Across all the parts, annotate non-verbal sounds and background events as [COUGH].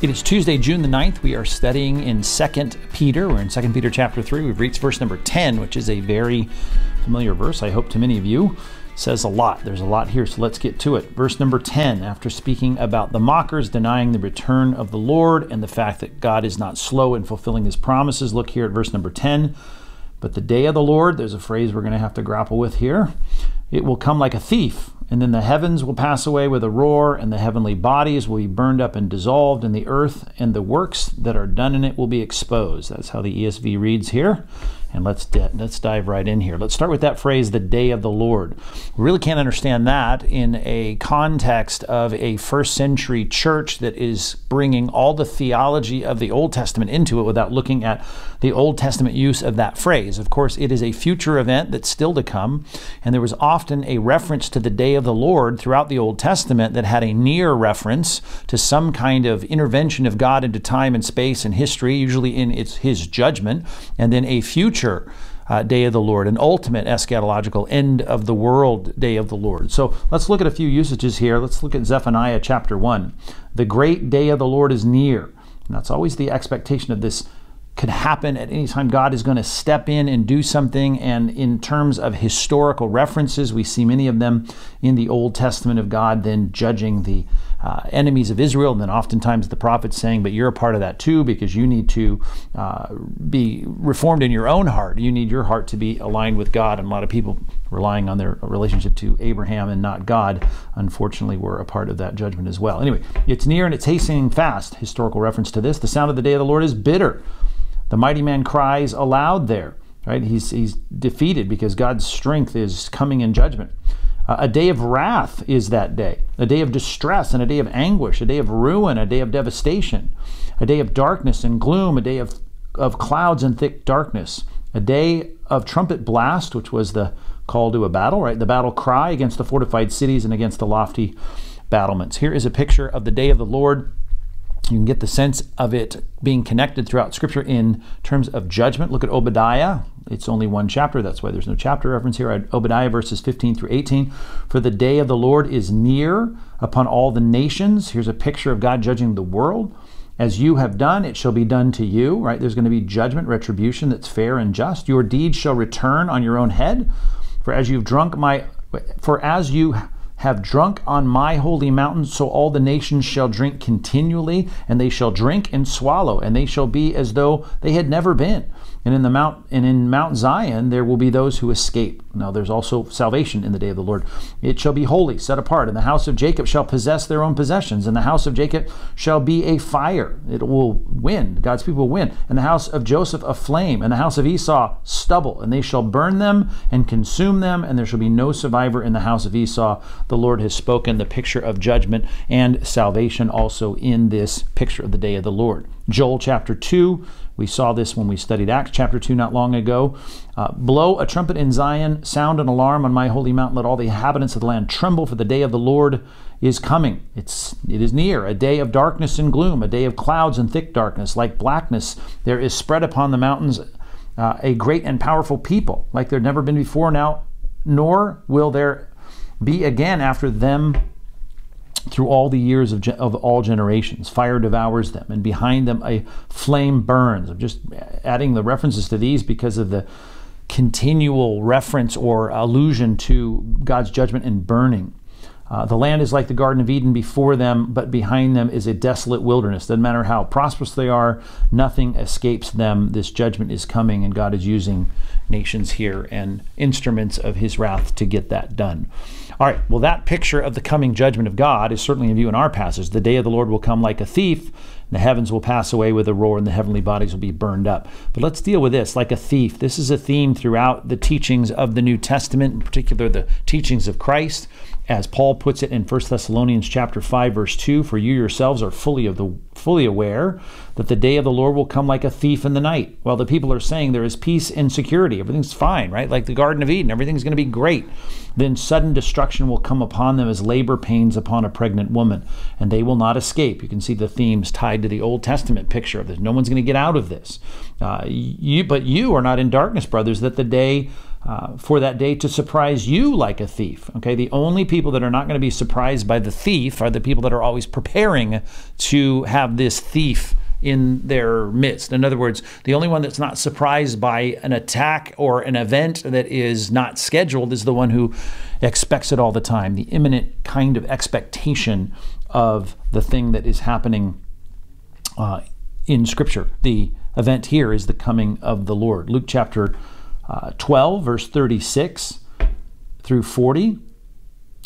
It is Tuesday, June the 9th. We are studying in 2 Peter. We're in 2 Peter chapter 3. We've reached verse number 10, which is a very familiar verse, I hope, to many of you. It says a lot. There's a lot here, so let's get to it. Verse number 10, after speaking about the mockers denying the return of the Lord and the fact that God is not slow in fulfilling his promises, look here at verse number 10. But the day of the Lord, there's a phrase we're going to have to grapple with here. It will come like a thief. And then the heavens will pass away with a roar, and the heavenly bodies will be burned up and dissolved, and the earth and the works that are done in it will be exposed. That's how the ESV reads here. And let's let's dive right in here. Let's start with that phrase, the day of the Lord. We really can't understand that in a context of a first century church that is bringing all the theology of the Old Testament into it without looking at the Old Testament use of that phrase. Of course, it is a future event that's still to come, and there was often a reference to the day of the Lord throughout the Old Testament that had a near reference to some kind of intervention of God into time and space and history, usually in its his judgment, and then a future uh, day of the Lord, an ultimate eschatological end of the world day of the Lord. So let's look at a few usages here. Let's look at Zephaniah chapter 1. The great day of the Lord is near. And that's always the expectation of this could happen at any time. God is going to step in and do something. And in terms of historical references, we see many of them in the Old Testament of God then judging the uh, enemies of Israel. And then oftentimes the prophets saying, But you're a part of that too, because you need to uh, be reformed in your own heart. You need your heart to be aligned with God. And a lot of people relying on their relationship to Abraham and not God, unfortunately, were a part of that judgment as well. Anyway, it's near and it's hastening fast. Historical reference to this. The sound of the day of the Lord is bitter. The mighty man cries aloud there, right? He's, he's defeated because God's strength is coming in judgment. Uh, a day of wrath is that day, a day of distress and a day of anguish, a day of ruin, a day of devastation, a day of darkness and gloom, a day of, of clouds and thick darkness, a day of trumpet blast, which was the call to a battle, right? The battle cry against the fortified cities and against the lofty battlements. Here is a picture of the day of the Lord you can get the sense of it being connected throughout Scripture in terms of judgment. Look at Obadiah. It's only one chapter. That's why there's no chapter reference here. Obadiah verses 15 through 18. For the day of the Lord is near upon all the nations. Here's a picture of God judging the world. As you have done, it shall be done to you, right? There's going to be judgment, retribution that's fair and just. Your deeds shall return on your own head. For as you've drunk my, for as you have drunk on my holy mountain, so all the nations shall drink continually, and they shall drink and swallow, and they shall be as though they had never been. And in the mount and in Mount Zion there will be those who escape. Now there's also salvation in the day of the Lord. It shall be holy, set apart, and the house of Jacob shall possess their own possessions, and the house of Jacob shall be a fire. It will win. God's people will win. And the house of Joseph a flame, and the house of Esau stubble, and they shall burn them and consume them, and there shall be no survivor in the house of Esau. The Lord has spoken the picture of judgment and salvation also in this picture of the day of the Lord. Joel chapter 2, we saw this when we studied Acts chapter 2 not long ago. Uh, Blow a trumpet in Zion, sound an alarm on my holy mountain, let all the inhabitants of the land tremble, for the day of the Lord is coming. It's, it is near, a day of darkness and gloom, a day of clouds and thick darkness, like blackness. There is spread upon the mountains uh, a great and powerful people, like there never been before now, nor will there be again after them through all the years of, of all generations. Fire devours them, and behind them a flame burns. I'm just adding the references to these because of the continual reference or allusion to God's judgment and burning. Uh, the land is like the Garden of Eden before them, but behind them is a desolate wilderness. Doesn't matter how prosperous they are, nothing escapes them. This judgment is coming, and God is using nations here and instruments of his wrath to get that done. All right, well, that picture of the coming judgment of God is certainly in view in our passage. The day of the Lord will come like a thief, the heavens will pass away with a roar, and the heavenly bodies will be burned up. But let's deal with this like a thief. This is a theme throughout the teachings of the New Testament, in particular the teachings of Christ as Paul puts it in 1 Thessalonians chapter 5 verse 2 for you yourselves are fully of the fully aware that the day of the Lord will come like a thief in the night. While the people are saying there is peace and security. Everything's fine right? Like the garden of Eden everything's going to be great. Then sudden destruction will come upon them as labor pains upon a pregnant woman and they will not escape. You can see the themes tied to the Old Testament picture of this. No one's going to get out of this. Uh, you but you are not in darkness brothers that the day uh, for that day to surprise you like a thief. Okay, the only people that are not going to be surprised by the thief are the people that are always preparing to have this thief in their midst. In other words, the only one that's not surprised by an attack or an event that is not scheduled is the one who expects it all the time, the imminent kind of expectation of the thing that is happening uh, in Scripture. The event here is the coming of the Lord. Luke chapter uh, 12, verse 36 through 40,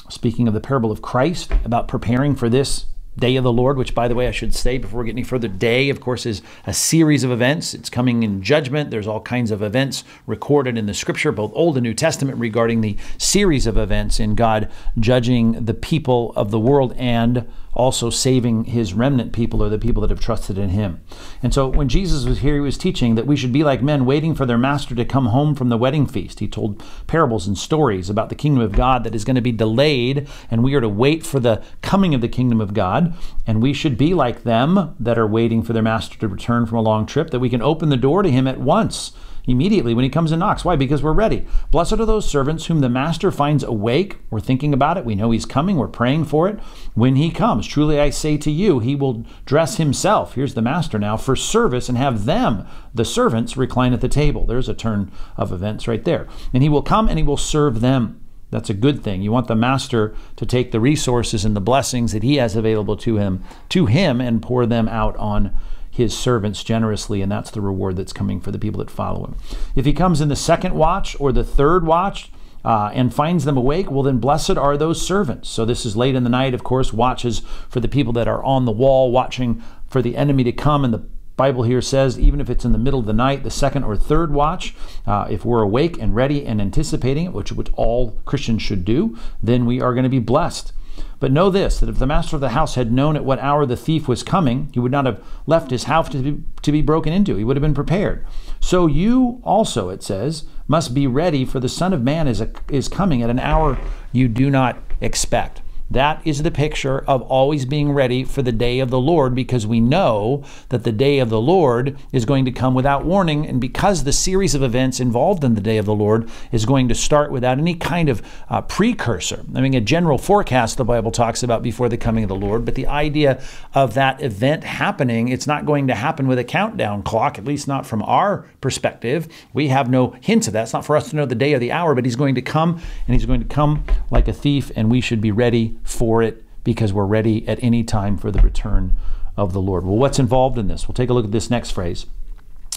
speaking of the parable of Christ about preparing for this Day of the Lord, which, by the way, I should say before we get any further, day, of course, is a series of events. It's coming in judgment. There's all kinds of events recorded in the scripture, both Old and New Testament, regarding the series of events in God judging the people of the world and also saving his remnant people or the people that have trusted in him. And so when Jesus was here, he was teaching that we should be like men waiting for their master to come home from the wedding feast. He told parables and stories about the kingdom of God that is going to be delayed, and we are to wait for the coming of the kingdom of God. And we should be like them that are waiting for their master to return from a long trip, that we can open the door to him at once immediately when he comes and knocks. Why? Because we're ready. Blessed are those servants whom the master finds awake. We're thinking about it. We know he's coming. We're praying for it. When he comes, truly I say to you, he will dress himself. Here's the master now for service and have them, the servants, recline at the table. There's a turn of events right there. And he will come and he will serve them. That's a good thing. You want the master to take the resources and the blessings that he has available to him to him and pour them out on his servants generously, and that's the reward that's coming for the people that follow him. If he comes in the second watch or the third watch, uh, and finds them awake, well, then blessed are those servants. So, this is late in the night, of course, watches for the people that are on the wall, watching for the enemy to come. And the Bible here says, even if it's in the middle of the night, the second or third watch, uh, if we're awake and ready and anticipating it, which, which all Christians should do, then we are going to be blessed. But know this that if the master of the house had known at what hour the thief was coming, he would not have left his house to be, to be broken into. He would have been prepared. So you also, it says, must be ready, for the Son of Man is, a, is coming at an hour you do not expect. That is the picture of always being ready for the day of the Lord because we know that the day of the Lord is going to come without warning. And because the series of events involved in the day of the Lord is going to start without any kind of uh, precursor. I mean, a general forecast the Bible talks about before the coming of the Lord, but the idea of that event happening, it's not going to happen with a countdown clock, at least not from our perspective. We have no hints of that. It's not for us to know the day or the hour, but He's going to come and He's going to come like a thief, and we should be ready for it because we're ready at any time for the return of the Lord. Well, what's involved in this? We'll take a look at this next phrase.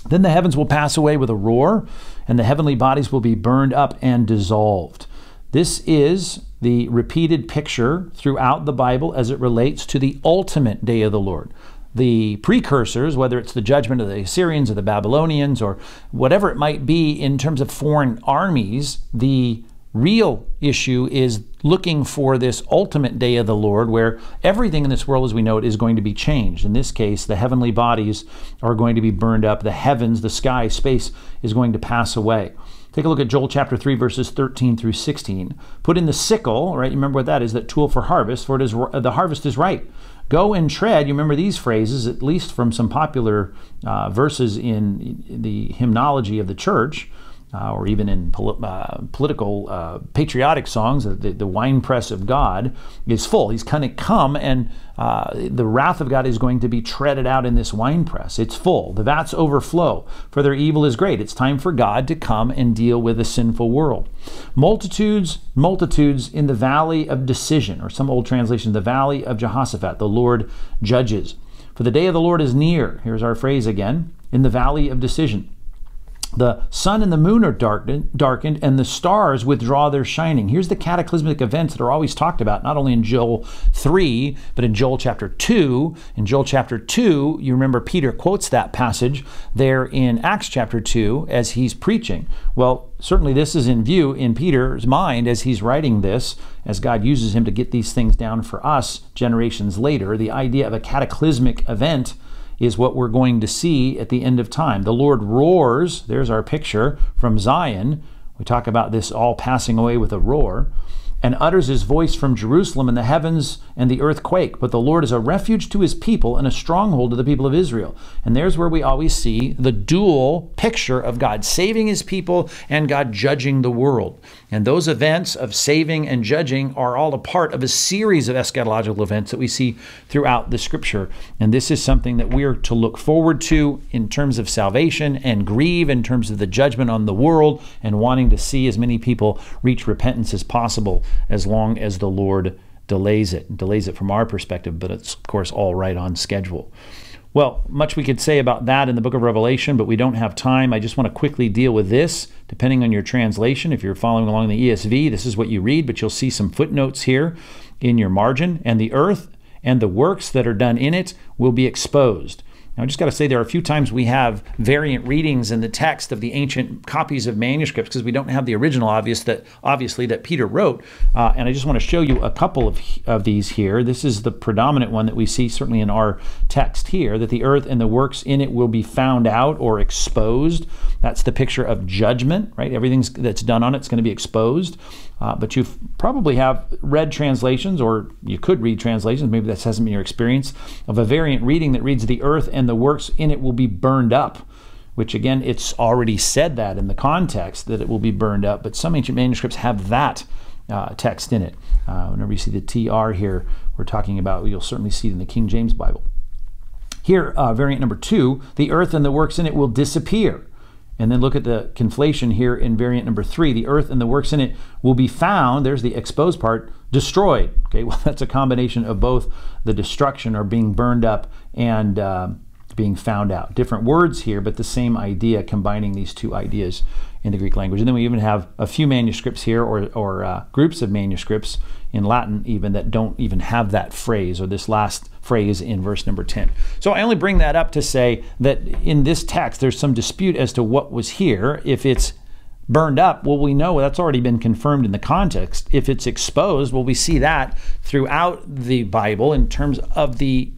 Then the heavens will pass away with a roar, and the heavenly bodies will be burned up and dissolved. This is the repeated picture throughout the Bible as it relates to the ultimate day of the Lord. The precursors, whether it's the judgment of the Assyrians or the Babylonians or whatever it might be in terms of foreign armies, the real issue is looking for this ultimate day of the Lord where everything in this world as we know it is going to be changed. In this case, the heavenly bodies are going to be burned up, the heavens, the sky, space is going to pass away. Take a look at Joel chapter 3, verses 13 through 16. Put in the sickle, right? You remember what that is, that tool for harvest, for it is the harvest is ripe. Go and tread. You remember these phrases, at least from some popular uh, verses in the hymnology of the church uh, or even in pol- uh, political uh, patriotic songs, the, the winepress of God is full. He's going to come, and uh, the wrath of God is going to be treaded out in this winepress. It's full. The vats overflow, for their evil is great. It's time for God to come and deal with a sinful world. Multitudes, multitudes in the valley of decision, or some old translation, the valley of Jehoshaphat. The Lord judges. For the day of the Lord is near. Here's our phrase again in the valley of decision. The sun and the moon are darkened, darkened, and the stars withdraw their shining. Here's the cataclysmic events that are always talked about, not only in Joel 3, but in Joel chapter 2. In Joel chapter 2, you remember Peter quotes that passage there in Acts chapter 2 as he's preaching. Well, certainly this is in view in Peter's mind as he's writing this, as God uses him to get these things down for us generations later. The idea of a cataclysmic event is what we're going to see at the end of time. The Lord roars, there's our picture from Zion. We talk about this all passing away with a roar, and utters his voice from Jerusalem, and the heavens and the earth quake. But the Lord is a refuge to his people and a stronghold to the people of Israel. And there's where we always see the dual picture of God saving his people and God judging the world. And those events of saving and judging are all a part of a series of eschatological events that we see throughout the scripture. And this is something that we're to look forward to in terms of salvation and grieve in terms of the judgment on the world and wanting to see as many people reach repentance as possible as long as the Lord delays it. Delays it from our perspective, but it's, of course, all right on schedule. Well, much we could say about that in the book of Revelation, but we don't have time. I just want to quickly deal with this, depending on your translation. If you're following along the ESV, this is what you read, but you'll see some footnotes here in your margin. And the earth and the works that are done in it will be exposed. Now, I just got to say, there are a few times we have variant readings in the text of the ancient copies of manuscripts because we don't have the original, obvious that obviously that Peter wrote. Uh, and I just want to show you a couple of, of these here. This is the predominant one that we see certainly in our text here: that the earth and the works in it will be found out or exposed. That's the picture of judgment, right? Everything that's done on it's going to be exposed. Uh, but you probably have read translations, or you could read translations, maybe that hasn't been your experience, of a variant reading that reads, The earth and the works in it will be burned up, which again, it's already said that in the context that it will be burned up, but some ancient manuscripts have that uh, text in it. Uh, whenever you see the TR here, we're talking about, you'll certainly see it in the King James Bible. Here, uh, variant number two, the earth and the works in it will disappear. And then look at the conflation here in variant number three. The earth and the works in it will be found, there's the exposed part, destroyed. Okay, [LAUGHS] well, that's a combination of both the destruction or being burned up and uh, being found out. Different words here, but the same idea, combining these two ideas in the Greek language. And then we even have a few manuscripts here, or, or uh, groups of manuscripts in Latin, even that don't even have that phrase or this last phrase in verse number 10. So I only bring that up to say that in this text, there's some dispute as to what was here. If it's burned up, well, we know that's already been confirmed in the context. If it's exposed, well, we see that throughout the Bible in terms of the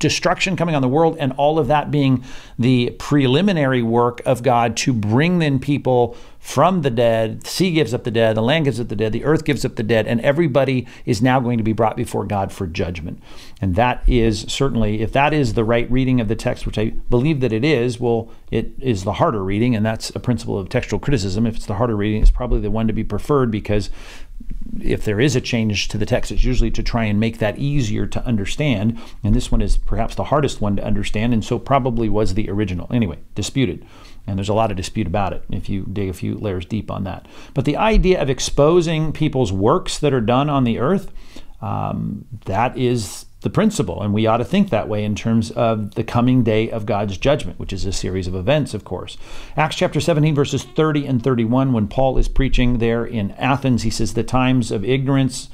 destruction coming on the world and all of that being the preliminary work of God to bring then people from the dead. The sea gives up the dead, the land gives up the dead, the earth gives up the dead, and everybody is now going to be brought before God for judgment. And that is certainly, if that is the right reading of the text, which I believe that it is, well, it is the harder reading, and that's a principle of textual criticism. If it's the harder reading, it's probably the one to be preferred because if there is a change to the text, it's usually to try and make that easier to understand. And this one is perhaps the hardest one to understand, and so probably was the original. Anyway, disputed. And there's a lot of dispute about it if you dig a few layers deep on that. But the idea of exposing people's works that are done on the earth, um, that is the principle. And we ought to think that way in terms of the coming day of God's judgment, which is a series of events, of course. Acts chapter 17, verses 30 and 31, when Paul is preaching there in Athens, he says, The times of ignorance,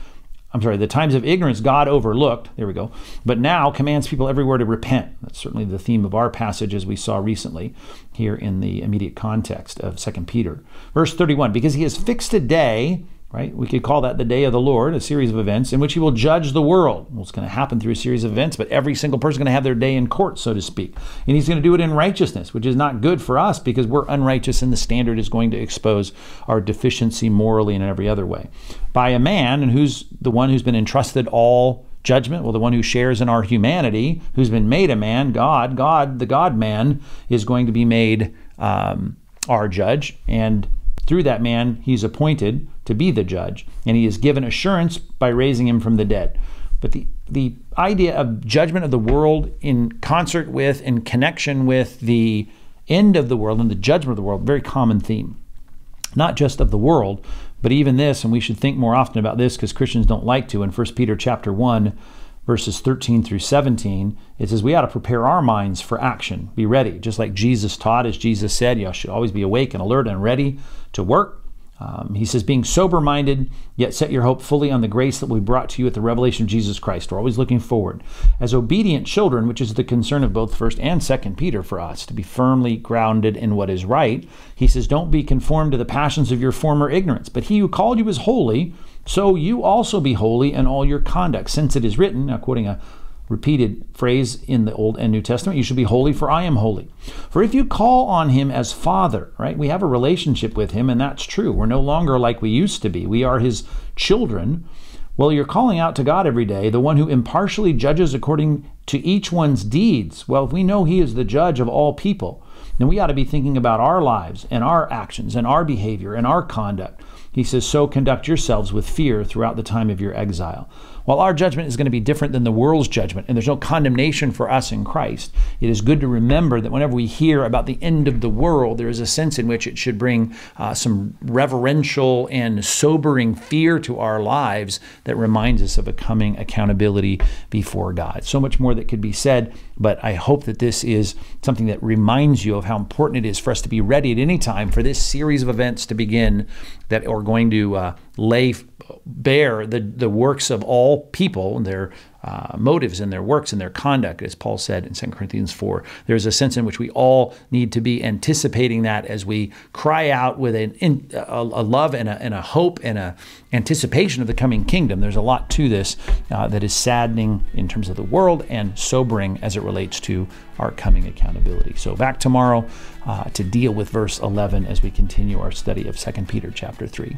I'm sorry, the times of ignorance God overlooked, there we go, but now commands people everywhere to repent. That's certainly the theme of our passage as we saw recently here in the immediate context of 2 Peter. Verse 31, because he has fixed a day right? We could call that the day of the Lord, a series of events in which he will judge the world. Well, it's going to happen through a series of events, but every single person is going to have their day in court, so to speak. And he's going to do it in righteousness, which is not good for us because we're unrighteous and the standard is going to expose our deficiency morally and in every other way. By a man, and who's the one who's been entrusted all judgment? Well, the one who shares in our humanity, who's been made a man, God, God, the God man, is going to be made um, our judge. And through that man, he's appointed to be the judge, and he is given assurance by raising him from the dead. But the, the idea of judgment of the world in concert with, in connection with the end of the world and the judgment of the world, very common theme. Not just of the world, but even this, and we should think more often about this because Christians don't like to. In 1 Peter chapter 1, verses 13 through 17, it says we ought to prepare our minds for action, be ready, just like Jesus taught, as Jesus said, you should always be awake and alert and ready to work. Um, he says, being sober minded, yet set your hope fully on the grace that we brought to you at the revelation of Jesus Christ. We're always looking forward. As obedient children, which is the concern of both 1st and 2nd Peter for us, to be firmly grounded in what is right. He says, Don't be conformed to the passions of your former ignorance, but he who called you is holy, so you also be holy in all your conduct. Since it is written, now quoting a repeated phrase in the Old and New Testament. You should be holy, for I am holy. For if you call on him as Father, right, we have a relationship with him, and that's true. We're no longer like we used to be. We are his children. Well, you're calling out to God every day, the one who impartially judges according to each one's deeds. Well, if we know He is the judge of all people, then we ought to be thinking about our lives and our actions and our behavior and our conduct. He says, So conduct yourselves with fear throughout the time of your exile. While our judgment is going to be different than the world's judgment, and there's no condemnation for us in Christ, it is good to remember that whenever we hear about the end of the world, there is a sense in which it should bring uh, some reverential and sobering fear to our lives that reminds us of a coming accountability before God. So much more that could be said, but I hope that this is something that reminds you of how important it is for us to be ready at any time for this series of events to begin that are going to uh, lay bare the, the works of all people, their uh, motives and their works and their conduct, as Paul said in 2 Corinthians 4. There's a sense in which we all need to be anticipating that as we cry out with an, in, a, a, love and a, and a hope and a anticipation of the coming kingdom. There's a lot to this uh, that is saddening in terms of the world and sobering as it relates to our coming accountability. So back tomorrow uh, to deal with verse 11 as we continue our study of 2 Peter chapter 3.